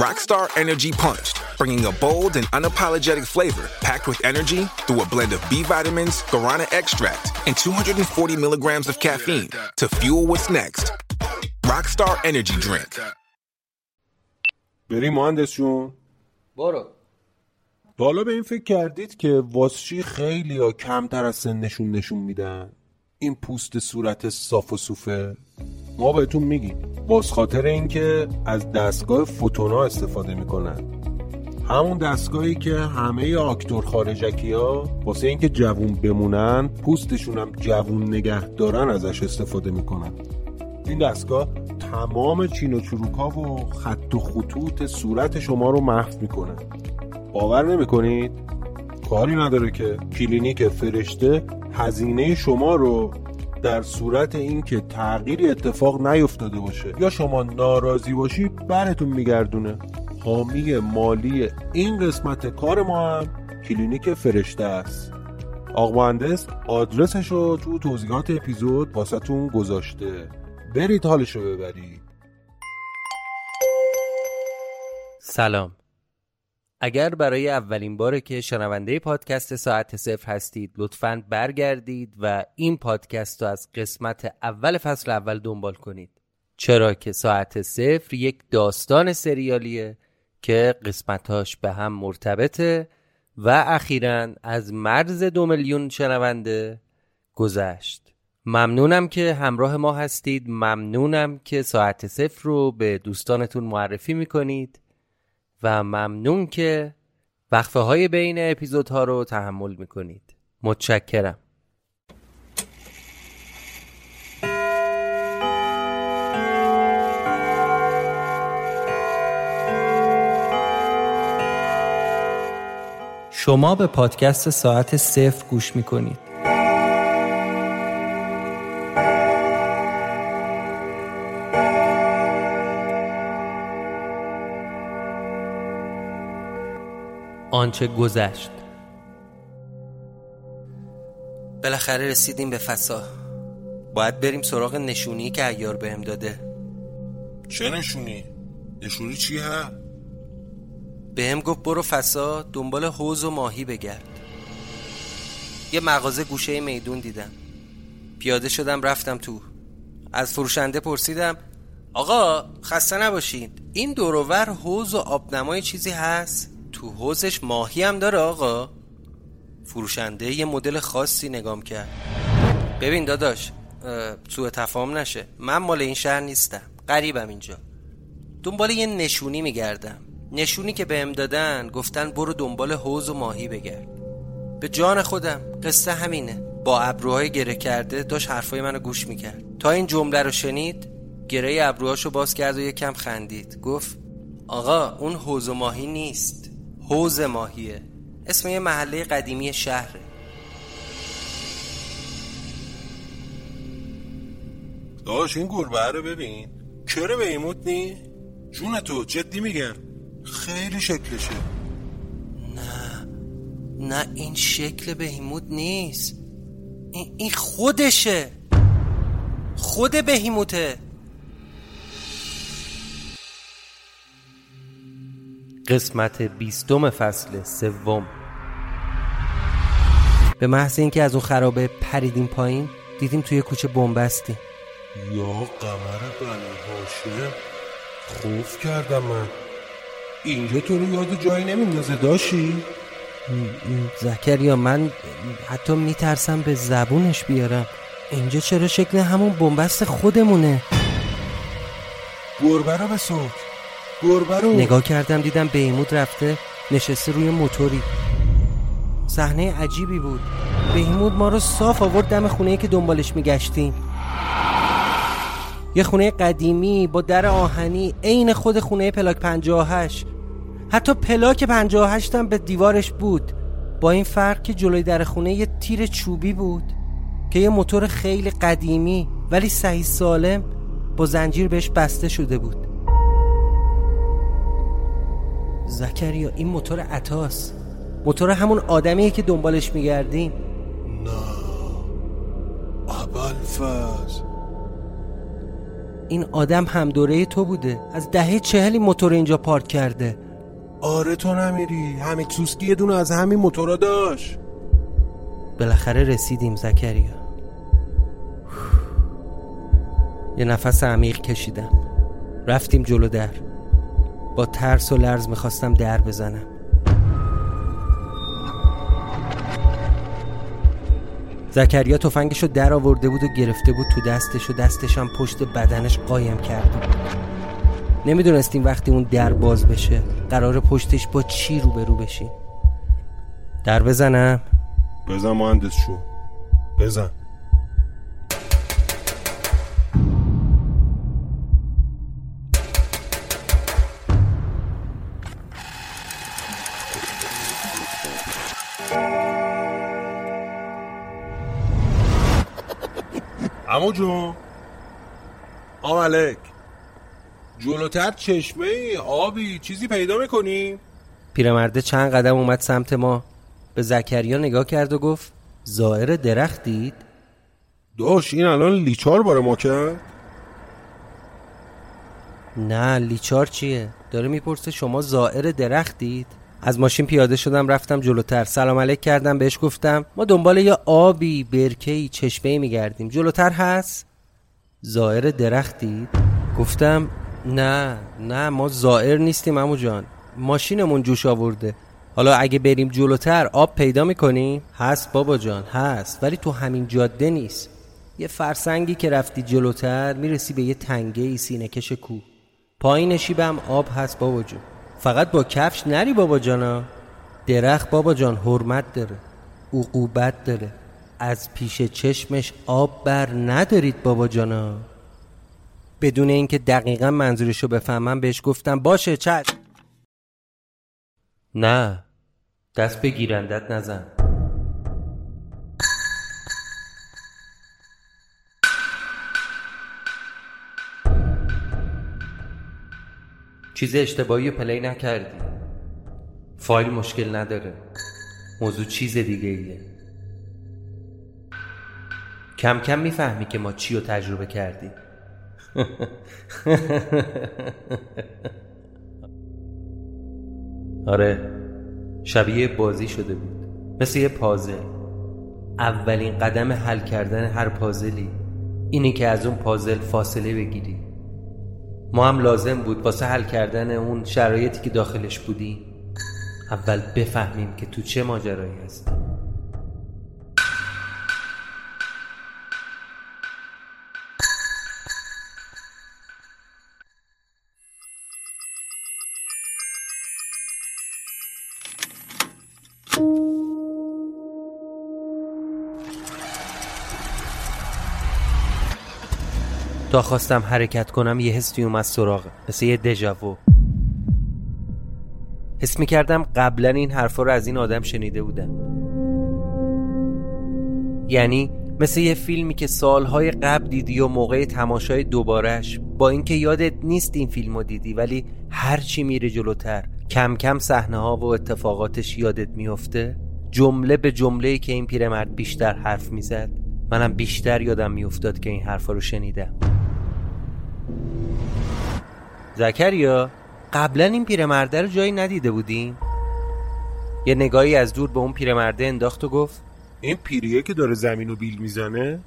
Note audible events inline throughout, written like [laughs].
Rockstar Energy Punched, bringing a bold and unapologetic flavor packed with energy through a blend of B vitamins, guarana extract, and 240 milligrams of caffeine to fuel what's next. Rockstar Energy Drink. بریم مهندس جون برو بالا به این فکر کردید که واسشی خیلی ها کمتر از سنشون نشون میدن این پوست صورت صاف و صوفه ما بهتون میگیم باز خاطر اینکه از دستگاه فوتونا استفاده می‌کنن. همون دستگاهی که همه آکتور خارجکی ها واسه اینکه جوون بمونن پوستشون هم جوون نگه دارن ازش استفاده می‌کنن. این دستگاه تمام چین و چروکا و خط و خطوط صورت شما رو محو می‌کنه. باور نمی‌کنید؟ کاری نداره که کلینیک فرشته هزینه شما رو در صورت اینکه تغییری اتفاق نیفتاده باشه. یا شما ناراضی باشی براتون میگردونه. حامی مالی این قسمت کار ما هم کلینیک فرشته است. آق مهندس آدرسش رو تو توضیحات اپیزود واسهتون گذاشته. برید حالش رو ببرید. سلام. اگر برای اولین باره که شنونده پادکست ساعت صفر هستید لطفاً برگردید و این پادکست رو از قسمت اول فصل اول دنبال کنید. چرا که ساعت صفر یک داستان سریالیه که قسمتاش به هم مرتبطه و اخیرا از مرز دو میلیون شنونده گذشت. ممنونم که همراه ما هستید. ممنونم که ساعت صفر رو به دوستانتون معرفی می‌کنید. و ممنون که وقفه های بین اپیزودها رو تحمل می‌کنید. متشکرم. شما به پادکست ساعت صفر گوش می‌کنید. آنچه گذشت. بالاخره رسیدیم به فسا. باید بریم سراغ نشونی که ایار بهم داده. چه نشونی؟ نشونی چی ها؟ بهم گفت برو فسا دنبال حوز و ماهی بگرد. یه مغازه گوشه میدون دیدم. پیاده شدم رفتم تو. از فروشنده پرسیدم آقا خسته نباشید. این دورور حوز و آبنمای چیزی هست؟ تو حوزش ماهی هم داره آقا. فروشنده یه مدل خاصی نگام کرد. ببین داداش سوء تفاهم نشه. من مال این شهر نیستم. قریبم اینجا. دنبال یه نشونی میگردم. نشونی که بهم دادن گفتن برو دنبال حوز و ماهی بگرد. به جان خودم قصه همینه. با ابروهای گره کرده داشت حرفای منو گوش می‌کرد. تا این جمله رو شنید گره ابروهاشو باز کرد و یکم خندید. گفت آقا اون حوز و ماهی نیست. حوز ماهیه. اسم یه محله قدیمی شهره. داش این گربه رو ببین. کره به ایموت نی؟ جون تو جدی میگم. خیلی شکلشه. نه نه این شکل بهیموت نیست. این, این خودشه. خود بهیموته قسمت بیستم فصل سوم. به محض اینکه از اون خرابه پریدیم پایین دیدیم توی کوچه بنبستی یا قمر بنی هاشم خوف کردم من. اینجا تو رو یاد جایی نمیندازه داشی؟ زکریا من حتی میترسم به زبونش بیارم. اینجا چرا شکل همون بنبست خودمونه؟ گربه رو بسوک گربه نگاه کردم دیدم بیمود رفته نشسته روی موتوری. صحنه عجیبی بود. بهیمود ما رو صاف آورد دم خونه که دنبالش میگشتیم. یه خونه قدیمی با در آهنی عین خود خونه پلاک 58 حتی پلاک 58 هم به دیوارش بود. با این فرق که جلوی در خونه یه تیر چوبی بود که یه موتور خیلی قدیمی ولی صحیح سالم با زنجیر بهش بسته شده بود. زکریا این موتور عطاس. موتور همون آدمیه که دنبالش میگردیم. نه. ابلفز این آدم هم دوره تو بوده. از دهه چهلی موتور اینجا پارک کرده. آره تو نمیری. همین سوسکی یه دونه از همین موتورا داشت. بالاخره رسیدیم زکریا. یه نفس عمیق کشیدم. رفتیم جلو در. با ترس و لرز می‌خواستم در بزنم. زکریا تفنگشو در آورده بود و گرفته بود تو دستش و دستش هم پشت بدنش قایم کرده بود نمی‌دونستیم وقتی اون در باز بشه قرار پشتش با چی روبرو بشیم. در بزنم؟ بزن مهندس شو. بزن. امو جون جلوتر چشمه ای آبی چیزی پیدا می‌کنی؟ پیرمرده چند قدم اومد سمت ما به زکریا نگاه کرد و گفت زائر درخت دید؟ داش این الان لیچار باره ما کرد؟ نه لیچار چیه؟ داره می‌پرسه شما زائر درخت دید؟ از ماشین پیاده شدم رفتم جلوتر. سلام علیک کردم بهش گفتم ما دنبال یه آبی برکهی چشمه میگردیم. جلوتر هست؟ زائر درختی؟ گفتم نه نه ما زائر نیستیم امو جان. ماشینمون جوش آورده. حالا اگه بریم جلوتر آب پیدا می‌کنیم؟ هست بابا جان هست. ولی تو همین جاده نیست. یه فرسنگی که رفتی جلوتر می‌رسی به یه تنگه ای سینه کش کو پایین شیبم آب هست بابا جون. فقط با کفش نری بابا جانا. درخت بابا جان حرمت داره عقوبت داره. از پیش چشمش آب بر ندارید بابا جانا. بدون اینکه دقیقا منظورشو بفهمم بهش گفتم باشه چشم. نه دست به گیرندت نزن. چیز اشتباهی پلی نکردی. فایل مشکل نداره. موضوع چیز دیگه ایه. کم کم می‌فهمی که ما چی رو تجربه کردیم [laughs] آره شبیه بازی شده بود. مثل یه پازل. اولین قدم حل کردن هر پازلی. اینه که از اون پازل فاصله بگیری. ما هم لازم بود واسه حل کردن اون شرایطی که داخلش بودیم اول بفهمیم که تو چه ماجرایی هستیم. تا خواستم حرکت کنم یه حسی اومد سراغ مثل یه دژاوو حس می کردم قبلا این حرفا رو از این آدم شنیده بودم. یعنی مثل یه فیلمی که سالهای قبل دیدی و موقع تماشای دوبارش با اینکه یادت نیست این فیلم رو دیدی ولی هرچی میره جلوتر کم کم صحنه ها و اتفاقاتش یادت میفته جمله به جمله که این پیرمرد بیشتر حرف می‌زد منم بیشتر یادم میافتاد که این حرفا رو شنیدم. زکریا قبلا این پیرمرده رو جایی ندیده بودیم؟ یه نگاهی از دور به اون پیرمرده انداخت و گفت این پیریه که داره زمین رو بیل می‌زنه؟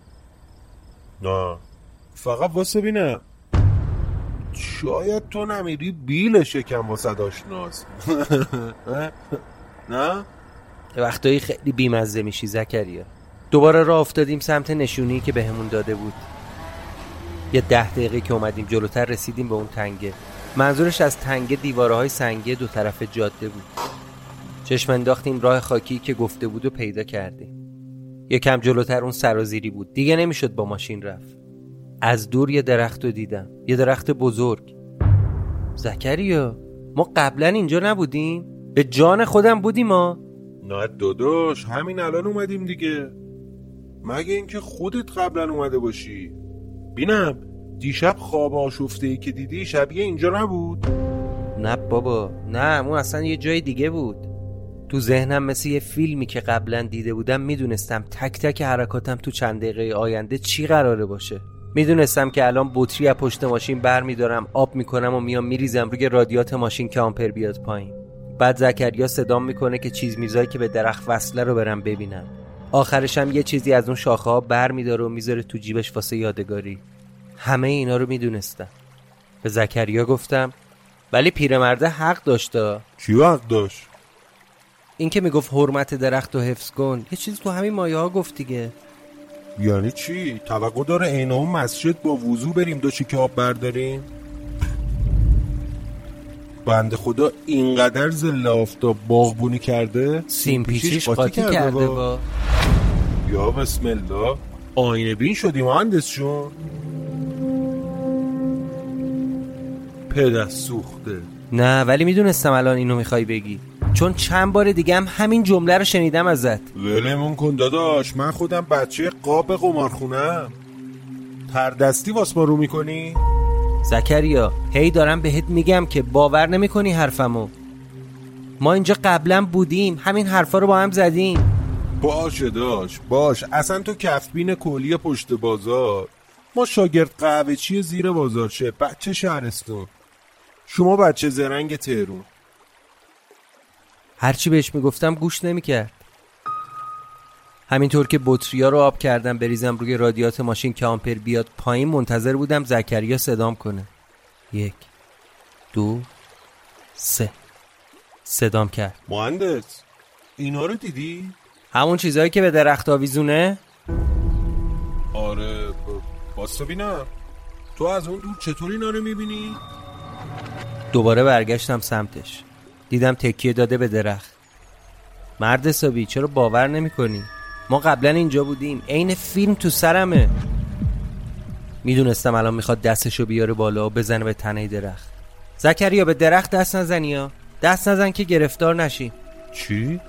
نه. فقط واسه بینم. شاید تو نمیری بیل شکم واسه داشناز [laughs] نه؟ وقتایی خیلی بیمزه میشی زکریا. دوباره راه افتادیم سمت نشونی که بهمون داده بود. یه ده دقیقه که اومدیم جلوتر رسیدیم به اون تنگه. منظورش از تنگه دیواره های سنگی دو طرف جاده بود. چشم انداختیم راه خاکی که گفته بود و پیدا کردیم. یکم جلوتر اون سرازیری بود. دیگه نمی‌شد با ماشین رفت. از دور یه درخت رو دیدم. یه درخت بزرگ. زکریا ما قبلا اینجا نبودیم؟ به جان خودم بودیم ما نه داداش همین الان اومدیم دیگه. مگه اینکه خودت قبلا اومده باشی؟ بینم دیشب خواب آشفته که دیدی شبیه اینجا نبود؟ نه بابا نه اون اصلا یه جای دیگه بود. تو ذهنم مثل یه فیلمی که قبلا دیده بودم می‌دونستم تک تک حرکاتم تو چند دقیقه آینده چی قراره باشه. می‌دونستم که الان بطری از پشت ماشین بر میدارم آب می‌کنم و میام میریزم روی رادیات ماشین که آمپر بیاد پایین. بعد زکریا صدام می‌کنه که چیز میزایی که به درخت وصله رو برم ببینم. آخرش هم یه چیزی از اون شاخه ها بر میداره و می‌ذاره تو جیبش واسه یادگاری. همه اینا رو می‌دونستم. به زکریا گفتم ولی پیرمرده حق داشته چی حق داشت؟ این که می‌گفت حرمت درخت و حفظ کن. یه چیزی تو همین مایه ها گفت دیگه. یعنی چی؟ توقع داره عین اون مسجد با وضو بریم دو که آب برداریم؟ بنده خدا اینقدر زل آفتاب باغبونی کرده؟ سیم پیشیش قاطی کرده با. یا بسم الله. آینه بین شدی مهندس شون پدر سوخته. نه ولی می‌دونستم الان اینو می‌خوای بگی. چون چند بار دیگه هم همین جمله رو شنیدم ازت. ولمون کن داداش من خودم بچه قاب قمارخونم تر دستی واس ما رو می‌کنی؟ زکریا هی دارم بهت میگم که باور نمی‌کنی حرفمو. ما اینجا قبلا بودیم همین حرفا رو با هم زدیم. باشه داش باش. اصلا تو کفبین کلی پشت بازار. ما شاگرد قهوه چی زیر بازار شه؟ بچه شهرستون شما بچه زرنگ تهرون هرچی بهش می‌گفتم گوش نمی‌کرد. همینطور که بطریا رو آب کردم بریزم روی رادیات ماشین که آمپر بیاد پایین منتظر بودم زکریا صدام کنه یک دو سه صدام کرد مهندس اینا رو دیدی؟ همون چیزهایی که به درخت آویزونه؟ آره باستا بینم تو از اون دور چطور اینا رو می‌بینی؟ دوباره برگشتم سمتش دیدم تکیه داده به درخت مرد حسابی چرا باور نمی کنی؟ ما قبلا اینجا بودیم. عین فیلم تو سرمه. می‌دونستم الان می‌خواد دستشو بیاره بالا و بزنه به تنه درخت. زکریا به درخت دست نزنی ها. دست نزن که گرفتار نشی. چی؟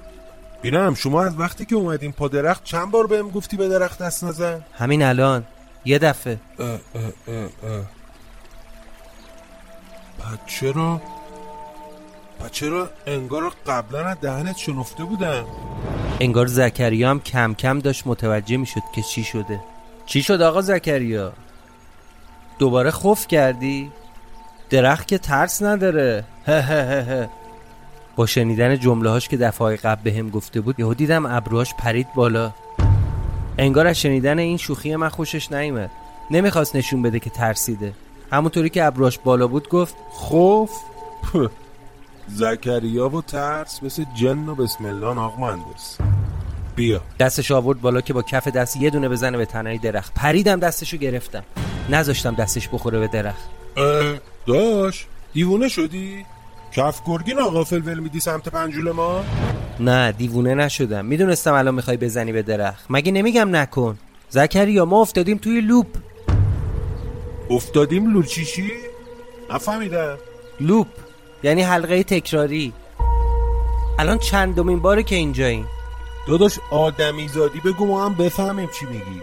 بینم شما از وقتی که اومدیم پا درخت چند بار بهم گفتی به درخت دست نزن؟ همین الان. یه دفعه. اه اه اه اه. پس چرا؟ پس چرا انگار قبلا از دهنت شنفته بودم انگار زکریا هم کم کم داشت متوجه می‌شد که چی شده. چی شد آقا زکریا؟ دوباره خوف کردی؟ درخت که ترس نداره. با شنیدن جمله هاش که دفعه قبل به هم گفته بود یهو دیدم ابروهاش پرید بالا. انگار از شنیدن این شوخی من خوشش نیومد. نمی‌خواست نشون بده که ترسیده. همونطوری که ابروهاش بالا بود گفت خوف. زکریا و ترس مثل جن و بسم الله مهندس بیا. دستش آورد بالا که با کف دست یه دونه بزنه به تنهای درخت. پریدم دستشو گرفتم. نذاشتم دستش بخوره به درخت. داش دیوونه شدی؟ کف گرگین آقا ول میدی سمت پنجول ما؟ نه دیوونه نشدم. می‌دونستم الان می‌خوای بزنی به درخت. مگه نمیگم نکن. زکریا ما افتادیم توی لوپ. افتادیم لوچیشی نفهمیدم. لوپ. یعنی حلقه تکراری. الان چندمین باره که اینجاییم. داداش آدمی زادی بگو ما هم بفهمیم چی میگی.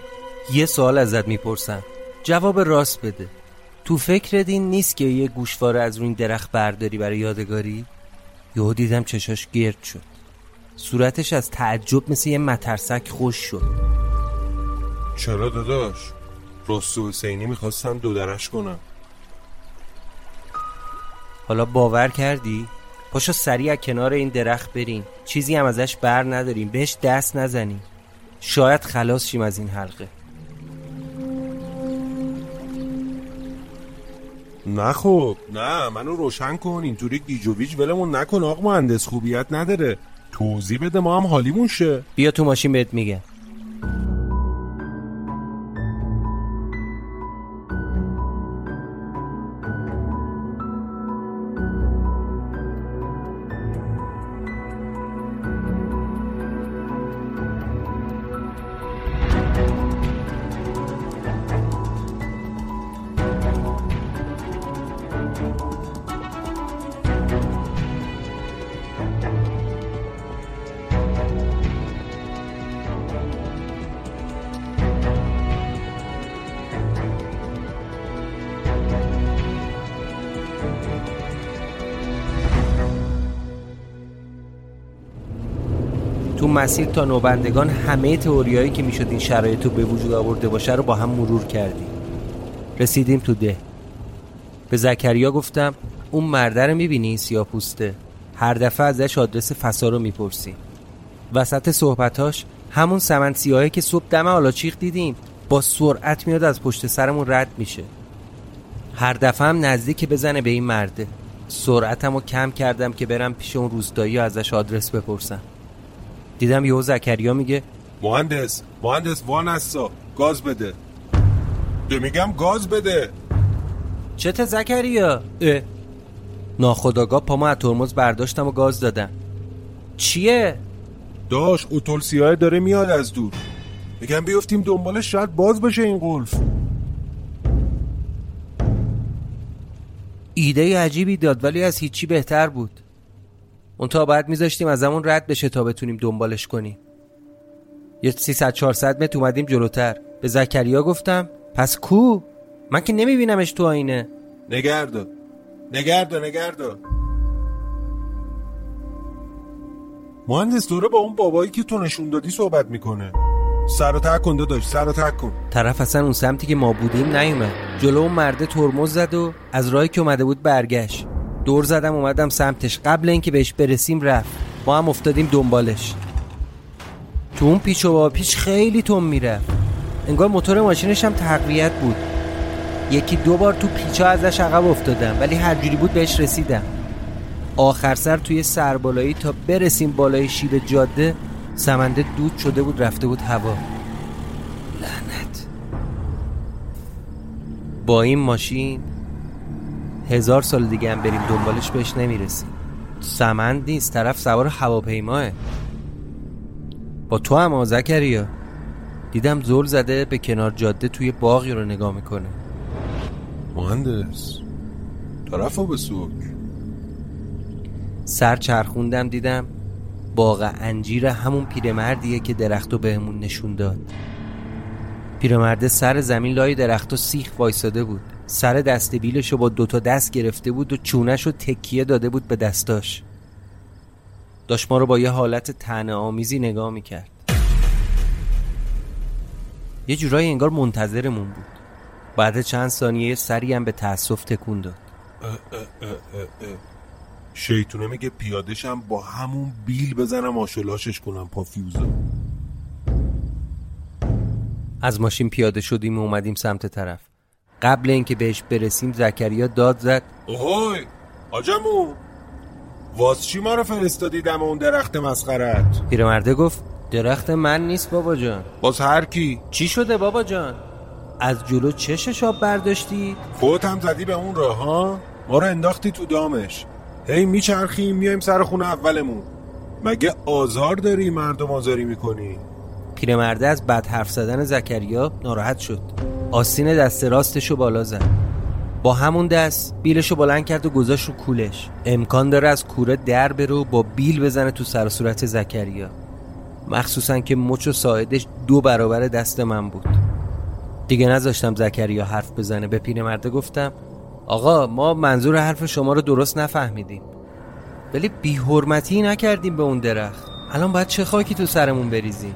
یه سوال ازت می‌پرسم. جواب راست بده. تو فکر این نیست که یه گوشواره از روی این درخت برداری برای یادگاری؟ یهو دیدم چشاش گرد شد. صورتش از تعجب مثل یه مترسک خوش شد. چرا داداش؟ رستو حسینی می‌خواستم دو درش کنم. حالا باور کردی؟ پاشو سریع از کنار این درخت بریم. چیزی هم ازش بر نداریم. بهش دست نزنیم. شاید خلاص شیم از این حلقه. نه خب. نه منو روشن کن. اینطوری گیج و ویج ولمون نکن آقا. مهندس خوبیت نداره. توضیح بده ما هم حالیمون شه. بیا تو ماشین بهت میگم. مسیر تا نوبندگان همه تئوریایی که می‌شد این شرایط رو به وجود آورده باشه رو با هم مرور کردیم. رسیدیم تو ده. به زکریا گفتم اون مرده رو می‌بینی سیاه پوسته؟ هر دفعه ازش آدرس فسا رو می‌پرسیم وسط صحبتاش همون سمن سیاهی که صبح دم آلاچیق دیدیم با سرعت میاد از پشت سرمون رد میشه. هر دفعه هم نزدیک بزنه به این مرده. سرعتم رو کم کردم که برم پیش اون روستایی ازش آدرس بپرسم. دیدم یهو زکریا میگه مهندس مهندس وان هستا گاز بده. ده میگم گاز بده. چته زکریا؟ اه. ناخداگاه پامو از ترمز برداشتم و گاز دادم. چیه؟ داش اوتول سیاه داره میاد از دور. میگم بیفتیم دنبالش شاید باز بشه این قلف. ایده عجیبی داد ولی از هیچی بهتر بود. اون تا بعد میذاشتیم از همون رد بشه تا بتونیم دنبالش کنیم. یه 300 400 متر اومدیم جلوتر. به زکریا گفتم پس کو؟ من که نمیبینمش تو آینه. نگردار نگردار نگردار مهندس دوره با اون بابایی که تو نشون دادی صحبت می‌کنه. سر و تک کن داداش سر و تک کن. طرف اصلا اون سمتی که ما بودیم نیومد. جلو اون مرده ترمز زد و از راهی که اومده بود برگشت. دور زدم اومدم سمتش. قبل اینکه بهش برسیم رفت. ما هم افتادیم دنبالش. تو اون پیچ و با پیچ خیلی تون می‌رفت. انگار موتور ماشینش هم تقویت بود. یکی دو بار تو پیچا ازش عقب افتادم ولی هر جوری بود بهش رسیدم. آخر سر توی سربالایی تا برسیم بالای شیب جاده سمنده دود شده بود رفته بود هوا. لعنت. با این ماشین هزار سال دیگه هم بریم دنبالش بهش نمی‌رسیم. سمند نیست طرف سوار هواپیماه. با تو هم زکریا دیدم زل زده به کنار جاده توی باقی رو نگاه می‌کنه. مهندس طرف به سوک سر چرخوندم دیدم باغ انجیر همون پیرمردیه که درختو بهمون نشون داد. پیرمرده سر زمین لای درختو سیخ وایساده بود. سر دست بیلشو با دوتا دست گرفته بود و چونش رو تکیه داده بود به دستاش. داشت ما رو با یه حالت تنه آمیزی نگاه می‌کرد. یه جورایی انگار منتظرمون بود. بعد چند ثانیه سری هم به تأسف تکون داد. شیطونه میگه پیادشم با همون بیل بزنم آشلاشش کنم پا فیوزا از ماشین پیاده شدیم و اومدیم سمت طرف. قبل اینکه بهش برسیم زکریا داد زد. اوهای آجمو واس چی ما رو فرستادی دم اون درخت مسخرت؟ پیرمرده گفت درخت من نیست بابا جان. باز هر کی؟ چی شده بابا جان؟ از جلو چش آب برداشتی؟ خودت هم زدی به اون راه ها؟ ما رو انداختی تو دامش. هی میچرخیم میایم سر خونه اولمون. مگه آزار داری مردم آزاری می‌کنی؟ پیرمرده از بد حرف زدن زکریا ناراحت شد. آستین دست راستشو بالا زد. با همون دست بیلشو بلند کرد و گذاشت رو کولش. امکان داره از کوره در بره و با بیل بزنه تو سر صورت زکریا. مخصوصا که مچ و ساعدش دو برابر دست من بود. دیگه نذاشتم زکریا حرف بزنه. به پیرمرده گفتم آقا ما منظور حرف شما رو درست نفهمیدیم. ولی بی حرمتی نکردیم به اون درخت. الان باید چه خاکی تو سرمون بریزیم؟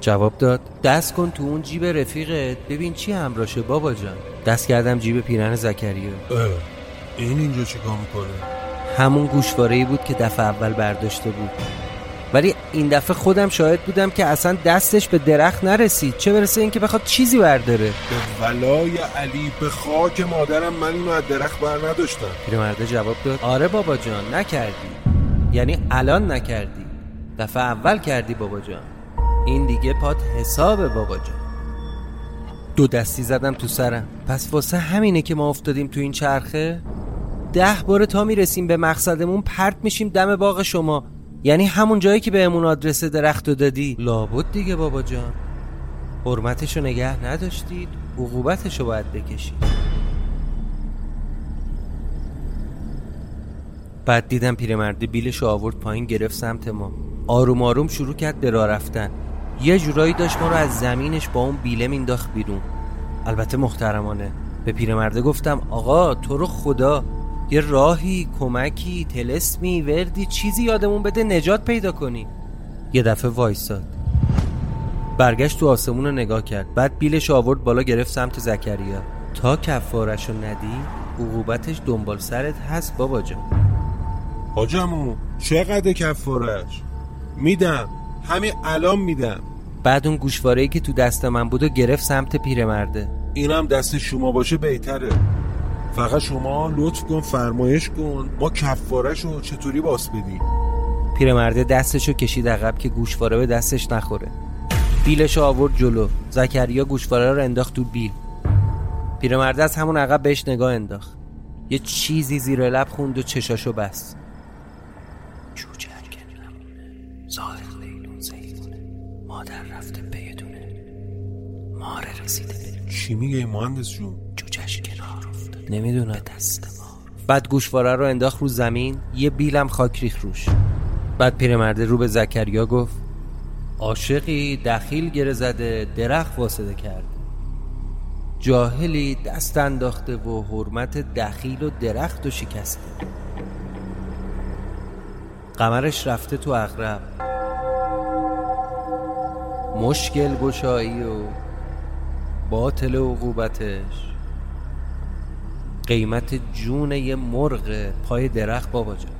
جواب داد. دست کن تو اون جیب رفیقت. ببین چی همراشه بابا جان. دست کردم جیب پیرن زکریا. این اینجا چیکار می‌کنه؟ همون گوشواره بود که دفعه اول برداشته بود. ولی این دفعه خودم شاهد بودم که اصلا دستش به درخت نرسید. چه برسه اینکه بخواد چیزی برداره. به ولای علی به خاک مادرم من اینو از درخت بر نداشتم. پیرمرده جواب داد. آره بابا جان نکردی. یعنی الان نکردی. دفعه اول کردی بابا جان. این دیگه پات حسابه بابا جان. دو دستی زدم تو سرم. پس واسه همینه که ما افتادیم تو این چرخه؟ ده بار تا می‌رسیم به مقصدمون پرت میشیم دم باغ شما. یعنی همون جایی که بهمون آدرس درخت دادی. لابد دیگه بابا جان. حرمتشو نگه نداشتید. عقوبتشو باید بکشید. بعد دیدم پیرمرده بیلشو آورد پایین گرفت سمت ما. آروم آروم شروع کرد به راه رفتن. یه جورایی داشت ما رو از زمینش با اون بیله مینداخت بیرون. البته محترمانه. به پیرمرده گفتم آقا تو رو خدا. یه راهی کمکی تلسمی وردی چیزی یادمون بده نجات پیدا کنی. یه دفعه وایساد. برگشت تو آسمون رو نگاه کرد. بعد بیلش آورد بالا گرفت سمت زکریا. تا کفارشو ندی عقوبتش دنبال سرت هست بابا جان. حاجمو چقدر کفارش؟ میدم. همین الان میدم. بعد اون گوشواره‌ای که تو دست من بود و گرفت سمت پیرمرده. اینم دست شما باشه بهتره. فقط شما لطف کن فرمایش کن. ما کفارش رو چطوری باس بدیم؟ پیرمرده دستشو کشید عقب که گوشواره به دستش نخوره. بیلشو آورد جلو. زکریا گوشواره رو انداخت تو بیل. پیرمرده از همون عقب بهش نگاه انداخت. یه چیزی زیر لب خوند و چشاشو بست. ماره رسیده. چی میگه مهندس جون؟ جوجهش کنار افتاد نمی‌دونم. دست ما. بعد گوشواره رو انداخت رو زمین یه بیلم خاک ریخ روش. بعد پیرمرده رو به زکریا گفت عاشقی دخیل گره زده درخت واسده کرد. جاهلی دست انداخته و حرمت دخیل و درخت و شکسته. قمرش رفته تو اغرب. مشکل گشایی و باطل عقوبتش. قیمت جون یه مرغ پای درخت بابا جان.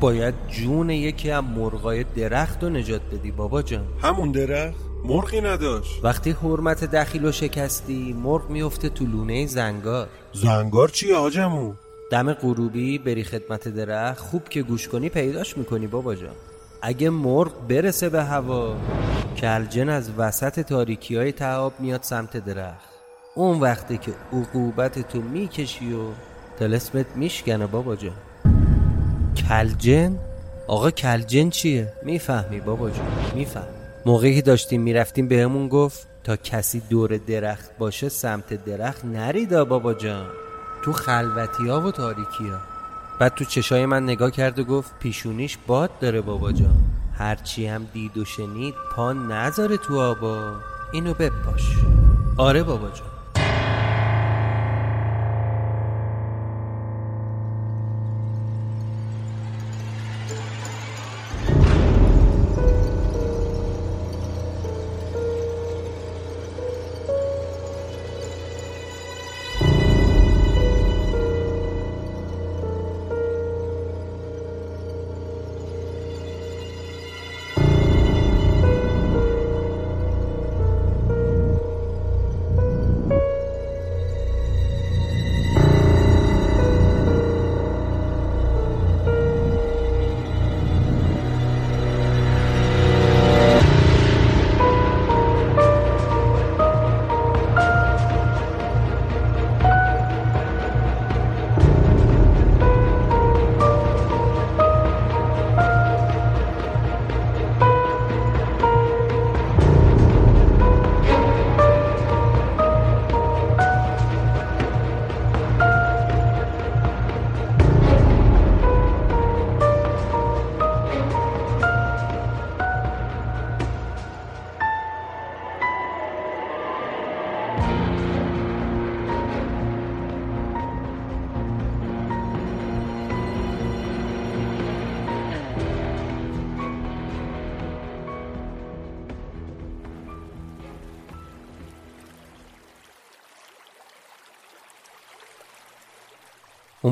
باید جون یکی از مرغای درخت رو نجات بدی بابا جان. همون درخت مرغی نداشت. وقتی حرمت دخیل و شکستی مرغ میفته تو لونه زنگار. زنگار چیه حاجمو دم غروبی بری خدمت درخت خوب که گوش کنی پیداش می‌کنی بابا جان. اگه مرغ برسه به هوا کلجن از وسط تاریکی های تعاب میاد سمت درخت. اون وقتی که عقوبت تو می‌کشی و تلسمت میشکنه بابا جان. کلجن؟ آقا کلجن چیه؟ می‌فهمی بابا جان میفهم موقعی که داشتیم می‌رفتیم بهمون گفت تا کسی دور درخت باشه سمت درخت نریدا بابا جان. تو خلوتی ها و تاریکی ها بعد تو چشای من نگاه کرد و گفت پیشونیش باد داره بابا جان. هرچی هم دید و شنید پا نذاره تو آبا. اینو بپاش. آره بابا جان.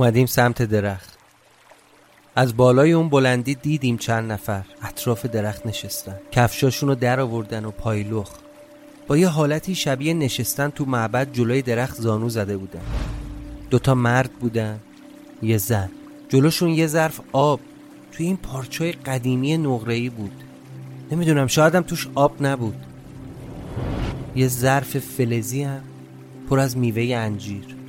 اومدیم سمت درخت. از بالای اون بلندی دیدیم چند نفر. اطراف درخت نشستن. کفشاشون رو در آوردن و پایلخ با یه حالتی شبیه نشستن تو معبد جلوی درخت زانو زده بودن. دوتا مرد بودن. یه زن. جلوشون یه ظرف آب. توی این پارچای قدیمی نقره‌ای بود. نمی‌دونم شایدم توش آب نبود. یه ظرف فلزی هم پر از میوه انجیر.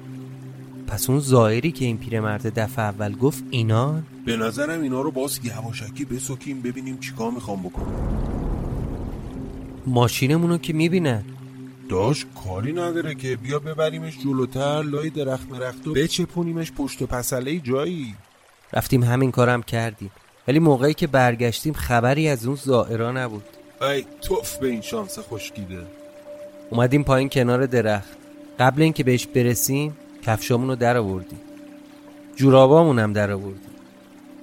پس اون ظاهری که این پیرمرد دفعه اول گفت اینان به نظرم اینا رو باز یواشکی بسکیم ببینیم چیکار می‌خوام بکنم ماشینمونو که می‌بینن داش کاری نداره که. بیا ببریمش جلوتر لای درخت مرخت و بچپونیمش پشت پسله جایی. رفتیم همین کارم کردیم. ولی موقعی که برگشتیم خبری از اون زائرا نبود. ای توف به این شانس خوشگیده. اومدیم پایین کنار درخت. قبل اینکه بهش برسیم کفشامون رو در آوردیم جورابامون هم در آوردیم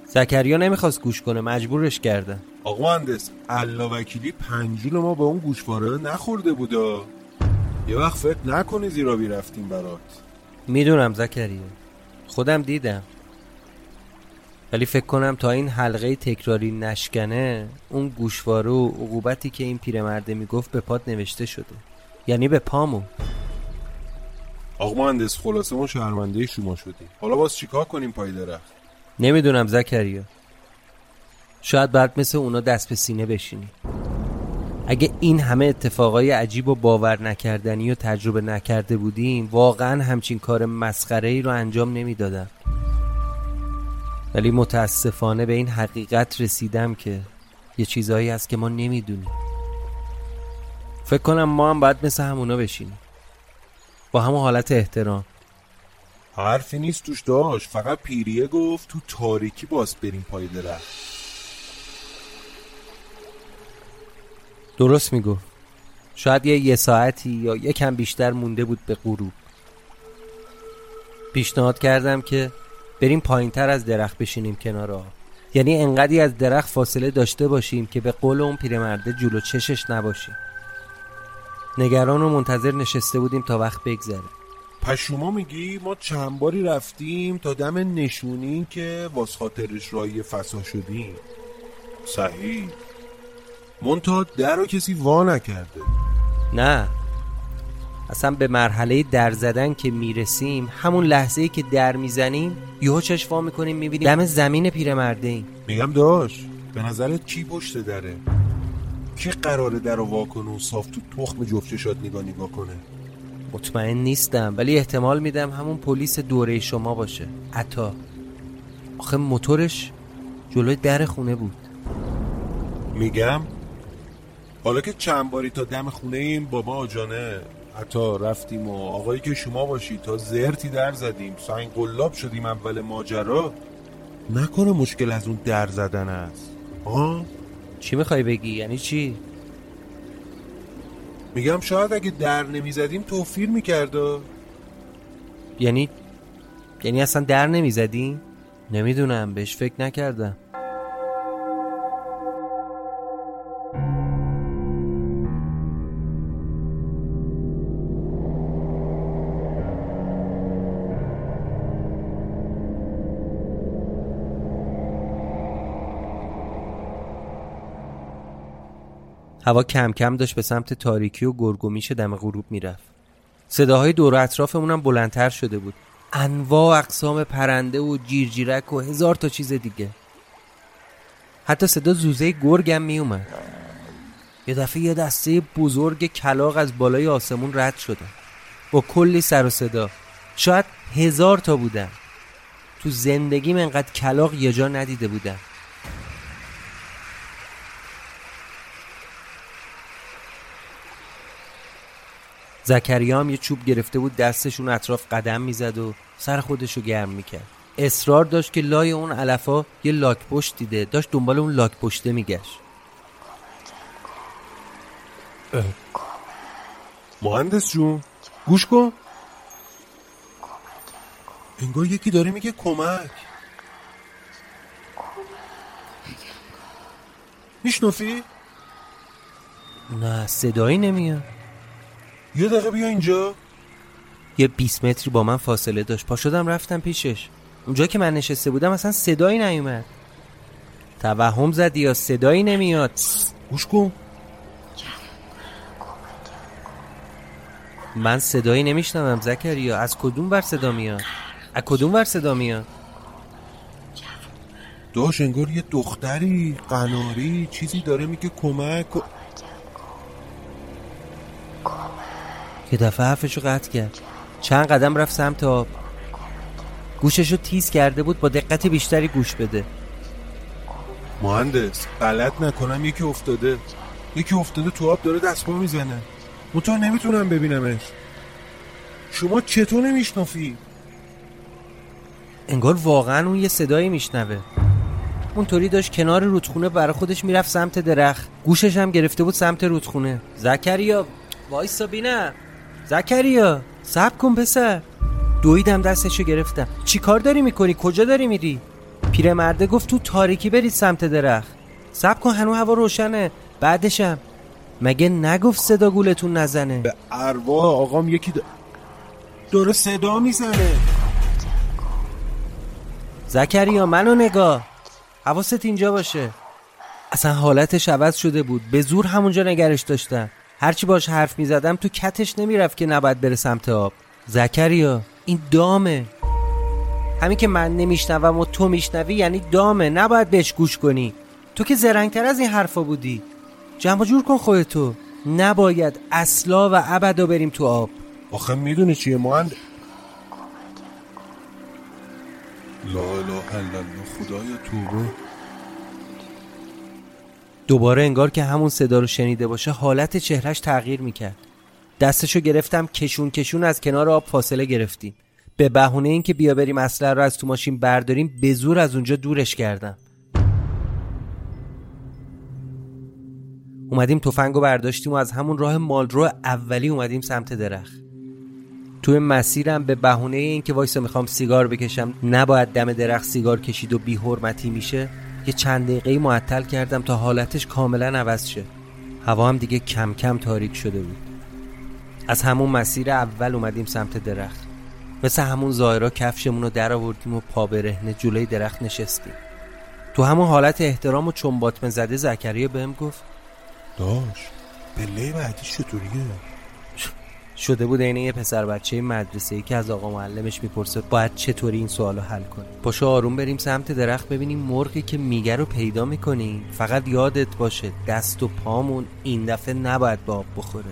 زکریا نمی‌خواست گوش کنه مجبورش کردن. آقا مهندس الله وکیلی پنجول ما به اون گوشواره نخورده بودا. یه وقت فکر نکنی زیرابی رفتیم برات. می‌دونم زکریا. خودم دیدم. ولی فکر کنم تا این حلقه تکراری نشکنه اون گوشواره و عقوبتی که این پیرمرده می‌گفت به پات نوشته شده. یعنی به پامون. آقا مهندس خلاصه ما شهرمنده شما شدیم. حالا باز چیکار کنیم پای درخت؟ نمی‌دونم زکریا. شاید بعد مثل اونا دست به سینه بشینی اگه این همه اتفاقای عجیب و باور نکردنی و تجربه نکرده بودیم واقعا همچین کار مسخره ای رو انجام نمی‌دادم ولی متاسفانه به این حقیقت رسیدم که یه چیزایی هست که ما نمی‌دونیم. فکر کنم ما هم باید مثل همونا بشینیم. با همون حالت احترام. حرفی نیست توش داشت. فقط پیریه گفت تو تاریکی باز بریم پای درخت. درست می‌گفت شاید یه یه ساعتی یا یکم بیشتر مونده بود به غروب. پیشنهاد کردم که بریم پایین تر از درخت بشینیم کنار آب. یعنی انقدی از درخت فاصله داشته باشیم که به قول اون پیرمرده جلو چشش نباشیم. نگران و منتظر نشسته بودیم تا وقت بگذره. پس شما میگی ما چند باری رفتیم تا دم نشونی که واس خاطرش رایی فسا شدیم. صحیح. منتها در رو کسی وا نکرده. نه. اصلا به مرحله در زدن که می‌رسیم همون لحظه ای که در می‌زنیم یهو چشم وا می‌کنیم می‌بینیم دم زمین پیرمرده ایم میگم داش به نظرت کی پشت دره؟ کی قراره در کنه؟ و صاف تو تخم جفتشات نگاه نگاه کنه. مطمئن نیستم ولی احتمال میدم همون پلیس دوره شما باشه. عطا. آخه موتورش جلوی در خونه بود. میگم؟ حالا که چند باری تا دم خونه این بابا آجانه حتی رفتیم و آقایی که شما باشی تا زرتی در زدیم. سنگ قلاب شدیم اول ماجرا. نکنه مشکل از اون در زدن است. آه؟ چی می‌خوای بگی؟ یعنی چی؟ میگم شاید اگه در نمی‌زدیم توفیر می‌کرده یعنی یعنی اصلا در نمی‌زدیم؟ نمی‌دونم بهش فکر نکردم. هوا کم کم داشت به سمت تاریکی و گرگومیش دم غروب می‌رفت. صداهای دور و اطرافمون هم بلندتر شده بود. انواع اقسام پرنده و جیرجیرک و هزار تا چیز دیگه. حتی صدا زوزه گرگم می اومد یه دفعه یه دسته بزرگ کلاق از بالای آسمون رد شدن با کلی سر و صدا. شاید هزار تا بودن. تو زندگیم انقدر کلاق یه جا ندیده بودم. زکریا هم یه چوب گرفته بود دستشون اطراف قدم می‌زد و سر خودشو گرم می‌کرد. اصرار داشت که لای اون علفا یه لاک پشت دیده. داشت دنبال اون لاک پشته میگشت. مهندس جون گوش کن. انگار یکی داره میگه کمک. میشنفی؟ نه صدایی نمیاد. یه دقیقه بیا اینجا. یه 20 متری با من فاصله داشت. پا شدم رفتم پیشش. اونجا که من نشسته بودم اصلا صدایی نیومد. توهم زدی یا صدایی نمیاد. گوش کن. من صدایی نمیشنوم زکریا. از کدوم ور صدا میاد؟ از کدوم ور صدا میاد؟ داش انگار یه دختری قناری چیزی داره میگه کمک و- یه دفعه حرفشو قطع کرد. چند قدم رفت سمت آب. گوششو تیز کرده بود با دقت بیشتری گوش بده. مهندس غلط نکنم یکی افتاده. یکی افتاده تو آب داره دست پا می‌زنه مطور نمی‌تونم ببینمش. شما چطور نمیشنافی انگار واقعا اون یه صدایی میشنوه. اونطوری داشت کنار رودخونه برا خودش می‌رفت سمت درخت. گوشش هم گرفته بود سمت رودخونه. زکریا وایسا بینم. زکریا صبر کن پسر. دویدم دستشو گرفتم. چی کار داری می‌کنی؟ کجا داری میری؟ پیرمرده گفت تو تاریکی برید سمت درخت. صبر کن هنو هوا روشنه. بعدشم. مگه نگفت صدا گولتون نزنه؟ به ارواح آقام یکی دا... داره صدا می‌زنه. زکریا منو نگاه. حواست اینجا باشه. اصلا حالتش عوض شده بود. به زور همونجا نگرش داشتم. هرچی باش حرف می‌زدم تو کتش نمی‌رفت که نباید بره سمت آب. زکریا این دامه. همین که من نمیشنوم و تو میشنوی یعنی دامه نباید بهش گوش کنی. تو که زرنگتر از این حرفا بودی. جمع و جور کن خودتو. نباید اصلا و ابدا بریم تو آب. آخه می‌دونی چیه مهند؟ لا اله الا الله خدایا توبه دوباره انگار که همون صدا رو شنیده باشه حالت چهرش تغییر می‌کرد. دستشو گرفتم کشون کشون از کنار آب فاصله گرفتیم. به بهونه اینکه بیا بریم اسلحه رو از تو ماشین برداریم به زور از اونجا دورش کردم. اومدیم تفنگ رو برداشتیم و از همون راه مالرو اولی اومدیم سمت درخت. توی مسیرم به بهونه اینکه وایسا می‌خوام سیگار بکشم نباید دم درخت سیگار کشید و بی حرمتی میشه. یه چند دقیقه معطل کردم تا حالتش کاملا عوض شه. هوا هم دیگه کم کم تاریک شده بود. از همون مسیر اول اومدیم سمت درخت. مثل همون ظاهرا کفشمون رو در آوردیم و پا برهنه جلوی درخت نشستیم. تو همون حالت احترام و چنباتمه زده زکریا بهم گفت داش پله بعدی چطوریه؟ شده بود عین یه پسر بچه مدرسه ای که از آقا معلمش می‌پرسه باید چطوری این سوالو حل کنیم پاشو آروم بریم سمت درخت ببینیم مرغی که میگه رو پیدا می‌کنیم فقط یادت باشه دست و پامون این دفعه نباید به آب بخوره.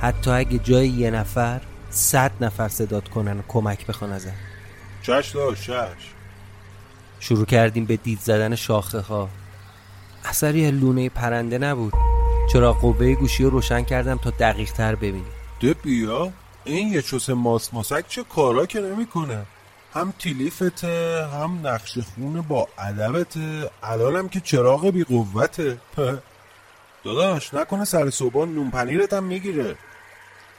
حتی اگه جای یه نفر صد نفر صدات کنن و کمک بخوان ازن چش چش. شروع کردیم به دید زدن شاخه ها اثری از لونه پرنده نبود. چرا قوه گوشی رو روشن کردم تا دقیق تر ببینیم. ده بیا. این یه چوس ماس ماسک چه کارا که نمی‌کنه. هم تیلیفته هم نقش خون با ادبته. الانم که چراغ بی قوته [laughs] داداش نکنه سر صبح نون پنیرت هم می‌گیره.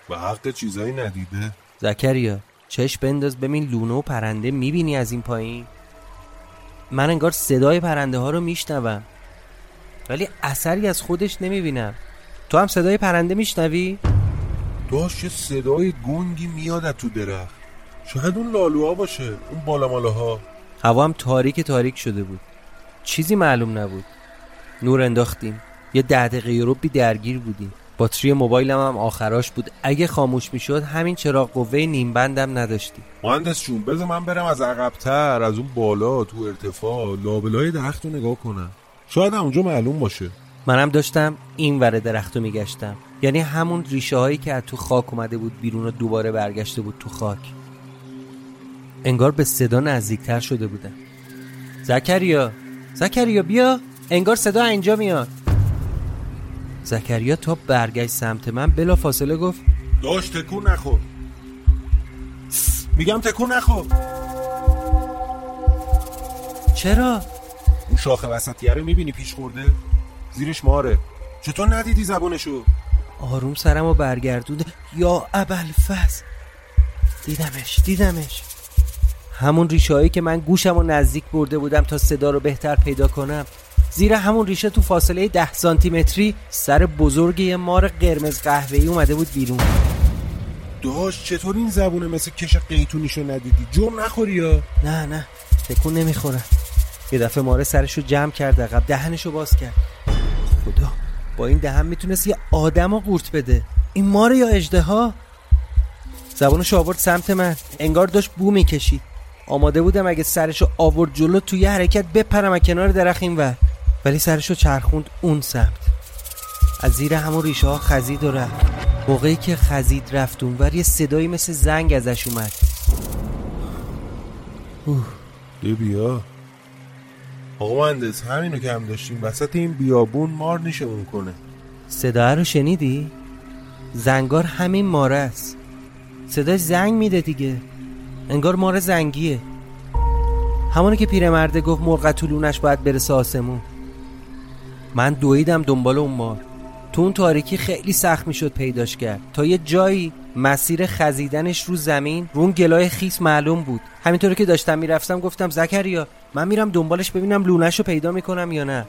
به حق چیزایی ندیده. زکریا چشم بنداز ببین لونه و پرنده می‌بینی از این پایین؟ من انگار صدای پرنده ها رو میشنوم. ولی اثری از خودش نمی‌بینم. تو هم صدای پرنده میشنوی؟ داشت یه صدای گنگی میاد تو درخت. شاید اون لالوها باشه اون بالا مالاها هوا هم تاریک تاریک شده بود. چیزی معلوم نبود. نور انداختیم. یه ده دقیقه رو بی درگیر بودیم. باتری موبایلم هم آخراش بود. اگه خاموش می‌شد همین چراغ قوه نیم بندم نداشتیم. مهندس جون بذار من برم از عقبتر از اون بالا تو ارتفاع لابلای درخت رو نگاه کنم. شاید هم اونجا معلوم باشه. منم داشتم این ور درخت رو میگشتم. یعنی همون ریشه هایی که از تو خاک اومده بود بیرون و دوباره برگشته بود تو خاک. انگار به صدا نزدیکتر شده بودم زکریا زکریا بیا. انگار صدا اینجا میاد. زکریا تا برگشت سمت من بلا فاصله گفت داشت تکون نخور. میگم تکون نخور. چرا؟ اون شاخه وسطیه رو می‌بینی پیش خورده؟ زیرش ماره. چطور ندیدی زبونشو؟ آروم سرم و برگردونده یا ابلفز دیدمش دیدمش. همون ریشه هایی که من گوشم و نزدیک برده بودم تا صدا رو بهتر پیدا کنم. زیر همون ریشه تو فاصله ده سانتی متری سر بزرگ یه مار قرمز قهوه‌ای اومده بود بیرون. داشت چطور این زبونه مثل کش قیتونیشو ندیدی؟ جرم نخوری یا؟ نه نه تکون نمی‌خورم یه دفعه ماره سرشو جمع کرد عقب دهنشو باز کرد. خدا. با این دهن می‌تونست یه آدم رو قورت بده. این ماره یا اجده ها زبانشو آورد سمت من. انگار داشت بو می‌کشید. آماده بودم اگه سرشو آورد جلو توی حرکت بپرم از کنار درخت این ور. ولی سرشو چرخوند اون سمت. از زیر همون ریشه ها خزید و رفت. موقعی که خزید رفت اونور یه صدایی مثل زنگ ازش اومد. اوه. بیا آقا مهندس همینو که هم داشتیم وسط این بیابون مار نیشمون کنه. صدا رو شنیدی؟ زنگار همین ماره است. صداش زنگ میده دیگه. انگار ماره زنگیه. همونی که پیرمرده گفت مرغ طولونش باید برسه آسمون. من دویدم دنبال اون مار. تو اون تاریکی خیلی سخت می‌شد پیداش کرد. تا یه جایی مسیر خزیدنش رو زمین رو اون گلای خیس معلوم بود. همینطوری که داشتم می‌رفتم گفتم زکریا من میرم دنبالش ببینم لونش رو پیدا می‌کنم یا نه.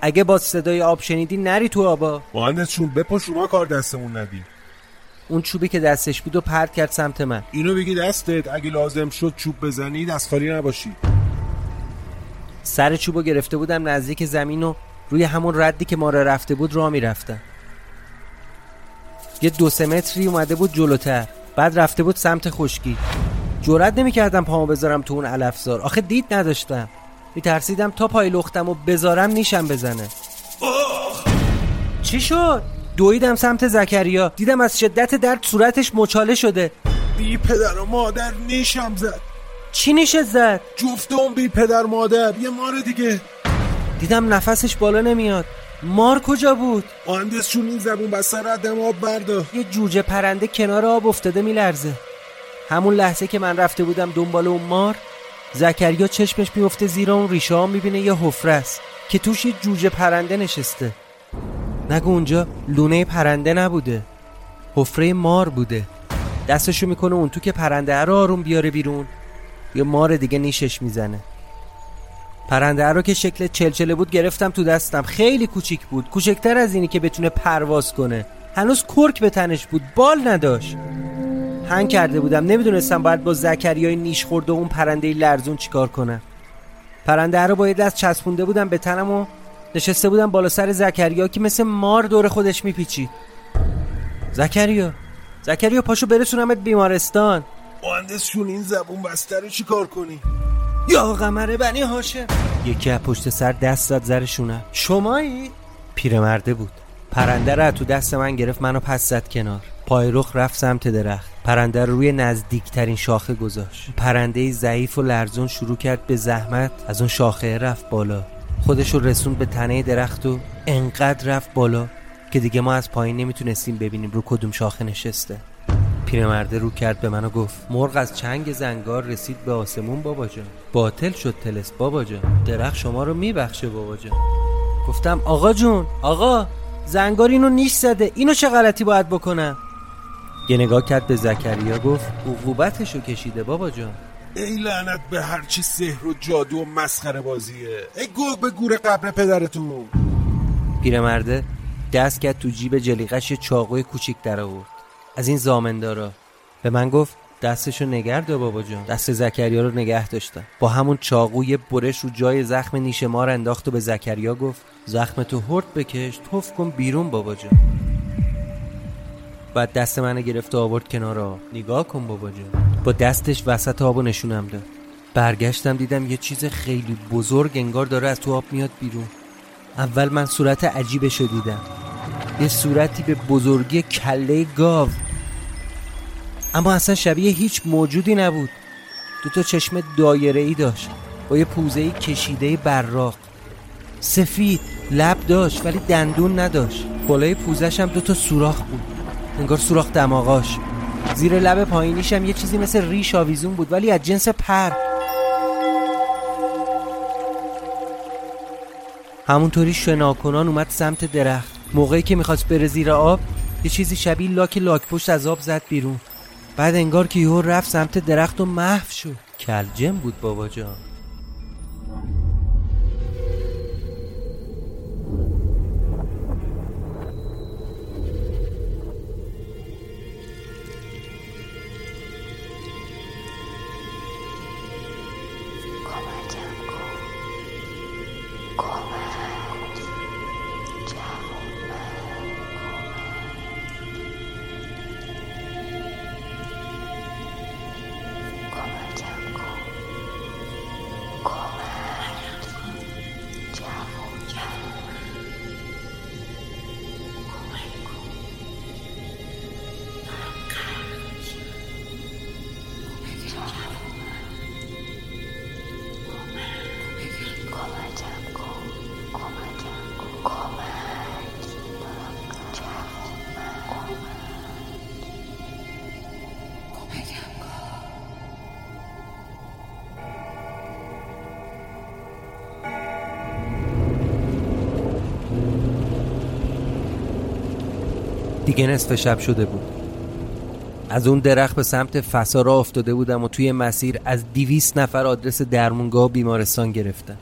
اگه با صدای آب شنیدی نری تو آبا. مهندس چون بپا شما کار دستمون ندی. اون چوبی که دستش بود و پرت کرد سمت من. اینو بگی دستت. اگه لازم شد چوب بزنی دست خالی نباشی. سر چوبو گرفته بودم نزدیک زمین و روی همون ردی که ما را رفته بود راه می‌رفتم. یه دو سه متری اومده بود جلوتر. بعد رفته بود سمت خشکی. جرأت نمی‌کردم پامو بذارم تو اون علفزار. آخه دید نداشتم. میترسیدم تا پای لختم و بذارم نیشم بزنه. چی شد؟ دویدم سمت زکریا. دیدم از شدت درد صورتش مچاله شده. بی پدر و مادر نیشم زد. چی نیشت زد؟ جفت اون بی پدر مادر. یه مار دیگه. دیدم نفسش بالا نمیاد. مار کجا بود؟ مهندس چون این زبون بسته ردم آب بردا یه جوجه پرنده کنار آب افتاده میلرزه. همون لحظه که من رفته بودم دنبال اون مار زکریا چشمش میفته زیر اون ریشه ها می‌بینه یه حفره است که توش یه جوجه پرنده نشسته. نگو اونجا لونه پرنده نبوده. حفره مار بوده. دستشو می‌کنه اون تو که پرنده رو آروم بیاره بیرون. یه مار دیگه نیشش می‌زنه. پرنده رو که شکل چلچله بود گرفتم تو دستم. خیلی کوچیک بود. کوچکتر از اینی که بتونه پرواز کنه. هنوز کرک به تنش بود بال نداشت. هنگ کرده بودم نمی‌دونستم باید با زکریای نیش خورده و اون پرنده لرزون چیکار کنم. پرنده رو با یه دست چسبونده بودم به تنم و نشسته بودم بالا سر زکریا که مثل مار دور خودش میپیچید. زکریا زکریا پاشو برسونمت بیمارستان. مهندس چون این زبون بسته رو چی کار کنی؟ یا قمر بنی هاشم. یکی از پشت سر دست زد زرشونه شمایی؟ پیرمرده بود. پرنده رو تو دست من گرفت منو پس زد کنار. پایرخ رفت سمت درخت. پرنده رو روی نزدیکترین شاخه گذاشت. پرنده ضعیف و لرزون شروع کرد به زحمت از اون شاخه رفت بالا. خودش رو رسوند به تنه درخت و انقدر رفت بالا که دیگه ما از پایین نمی‌تونستیم ببینیم رو کدوم شاخه نشسته. پیرمرده رو کرد به من و گفت مرغ از چنگ زنگار رسید به آسمون بابا جان. باطل شد تلس بابا جان. درخت شما رو میبخشه بابا جان. گفتم آقا جون آقا. زنگار اینو نیش زده. اینو چه غلطی باید بکنم یه نگاه کرد به زکریا گفت عقوبتشو کشیده بابا جان. ای لعنت به هرچی سحر و جادو و مسخره بازیه. ای گوه به گور قبر پدرتون. پیرمرده دست کرد تو جیب جلیقش یه چاقوی کوچیک در آورد. از این زامندارا. به من گفت دستشو نگر دار بابا جان دست زکریا رو نگه داشتم. با همون چاقو یه برش رو جای زخم نیش مار انداخت و به زکریا گفت زخم تو هرد بکش توف کن بیرون بابا جان بعد دست منو گرفت و آورد کنار نگاه کن بابا جان با دستش وسط آب و نشونم داد. برگشتم دیدم یه چیز خیلی بزرگ انگار داره از تو آب میاد بیرون. اول من صورت عجیبش رو دیدم. یه صورتی به بزرگی کله گاو. اما اصلا شبیه هیچ موجودی نبود. دو تا چشم دایره ای داشت. با یه پوزه کشیده براق. سفید لب داشت ولی دندون نداشت. بالای پوزش هم دو تا سوراخ بود. انگار سوراخ دماغاش. زیر لب پایینیش هم یه چیزی مثل ریش آویزون بود ولی از جنس پر. همونطوری شناکنان اومد سمت درخت. موقعی که می‌خواست بره زیر آب یه چیزی شبیه لاک لاک پشت از آب زد بیرون. بعد انگار که یهو رفت سمت درخت و محو شد. کلجم بود بابا جان. دیگه نصف شب شده بود. از اون درخت به سمت فسا را افتاده بودم و توی مسیر از دیویس نفر آدرس درمونگاه بیمارستان گرفتم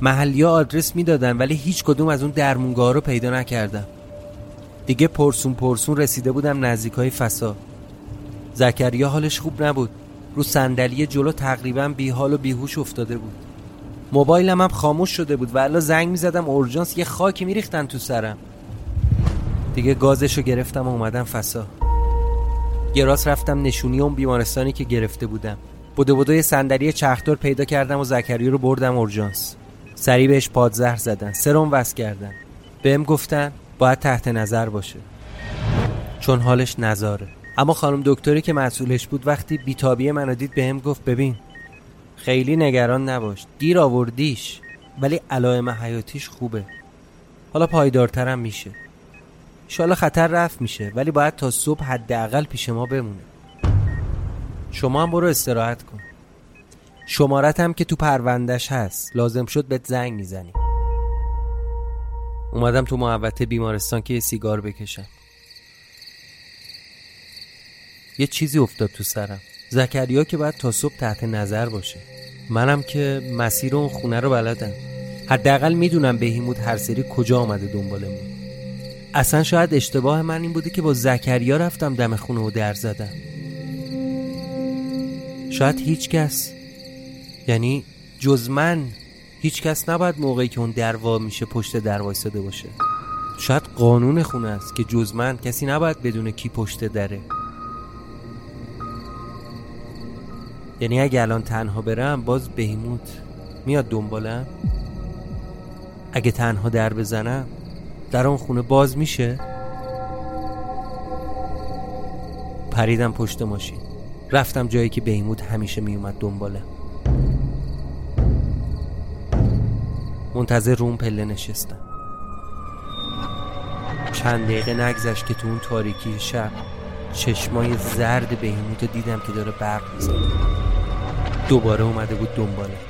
محلی آدرس می‌دادن ولی هیچ کدوم از اون درمونگاه رو پیدا نکردم دیگه پرسون پرسون رسیده بودم نزدیک های فسا. زکریا حالش خوب نبود. رو صندلی جلو تقریبا بیحال و بیهوش افتاده بود. موبایلم هم خاموش شده بود و الا زنگ می‌زدم اورژانس یه خاکی میریختن تو سرم. دیگه گازشو گرفتم و اومدم فسا. یه راست رفتم نشونی اون بیمارستانی که گرفته بودم. بوده بوده صندلی چرخدار پیدا کردم و زکریا رو بردم اورژانس. سریع بهش پادزهر زدن. سرم وصل کردن. بهم گفتن باید تحت نظر باشه. چون حالش نزاره. اما خانم دکتری که مسئولش بود وقتی بیتابی منو دید بهم گفت ببین خیلی نگران نباش. دیر آوردیش. ولی علائم حیاتیش خوبه. حالا پایدارترم میشه. شالا خطر رفت میشه ولی باید تا صبح حداقل پیش ما بمونه. شما هم برو استراحت کن. شمارت هم که تو پروندش هست. لازم شد بهت زنگ می‌زنی اومدم تو محوطه بیمارستان که یه سیگار بکشم. یه چیزی افتاد تو سرم. زکریا که باید تا صبح تحت نظر باشه. منم که مسیر اون خونه رو بلدم. حداقل می‌دونم بهیموت هر سری کجا آمده دنبالمون اصلا شاید اشتباه من این بوده که با زکریا رفتم دم خونه و در زدم. شاید هیچ کس یعنی جز من هیچ کس نباید موقعی که اون در وا میشه پشت در وایساده باشه. شاید قانون خونه است که جز من کسی نباید بدونه کی پشت دره. یعنی اگه الان تنها برم باز بهیموت میاد دنبالم. اگه تنها در بزنم در اون خونه باز میشه؟ پریدم پشت ماشین. رفتم جایی که بهیموت همیشه میومد دنبالم منتظر روم پله نشستم. چند دقیقه نگذشت که تو اون تاریکی شب چشمای زرد بهیموت دیدم که داره برق می‌زنه. دوباره اومده بود دنباله.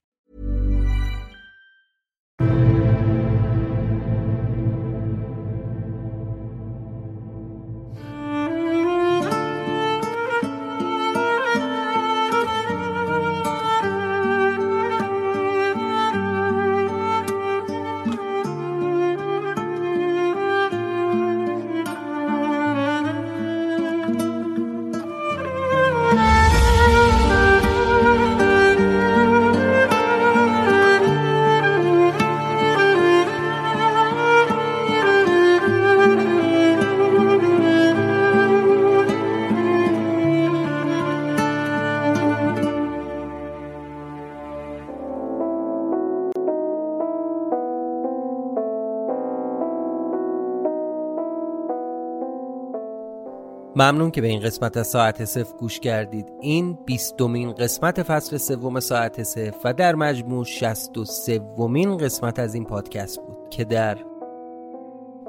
ممنون که به این قسمت از ساعت صفر گوش کردید. این بیستمین قسمت فصل سوم ساعت صفر و در مجموع شست و سومین قسمت از این پادکست بود که در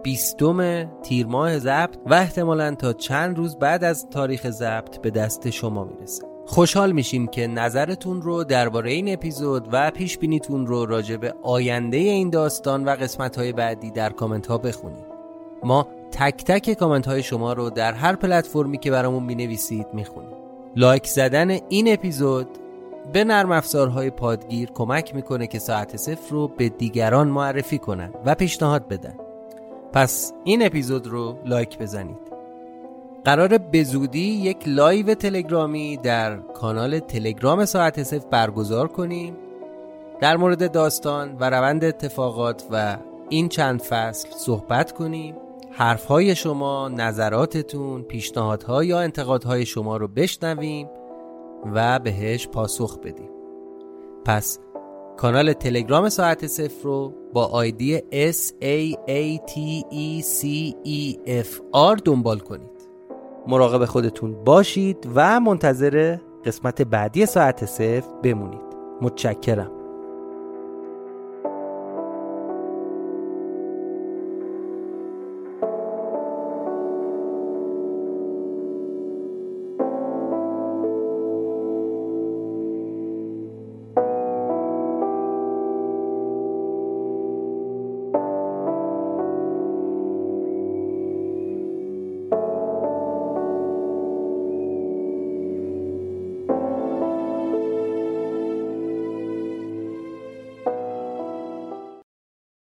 بیستم تیر ماه ضبط و احتمالا تا چند روز بعد از تاریخ ضبط به دست شما می‌رسه. خوشحال میشیم که نظرتون رو درباره این اپیزود و پیش بینیتون رو راجع به آینده این داستان و قسمت های بعدی در کامنت ها بخونید. ما تک تک کامنت های شما رو در هر پلتفرمی که برامون می نویسید می خونیم لایک زدن این اپیزود به نرم افزارهای پادگیر کمک می‌کنه که ساعت صفر رو به دیگران معرفی کنن و پیشنهاد بدن. پس این اپیزود رو لایک بزنید. قراره به زودی یک live تلگرامی در کانال تلگرام ساعت صفر برگزار کنیم. در مورد داستان و روند اتفاقات و این چند فصل صحبت کنیم. حرفهای شما، نظراتتون، پیشنهادها یا انتقادهای شما رو بشنویم و بهش پاسخ بدیم. پس کانال تلگرام ساعت صفر رو با آیدی S A A T E C E F R دنبال کنید. مراقب خودتون باشید و منتظر قسمت بعدی ساعت صفر بمونید. متشکرم.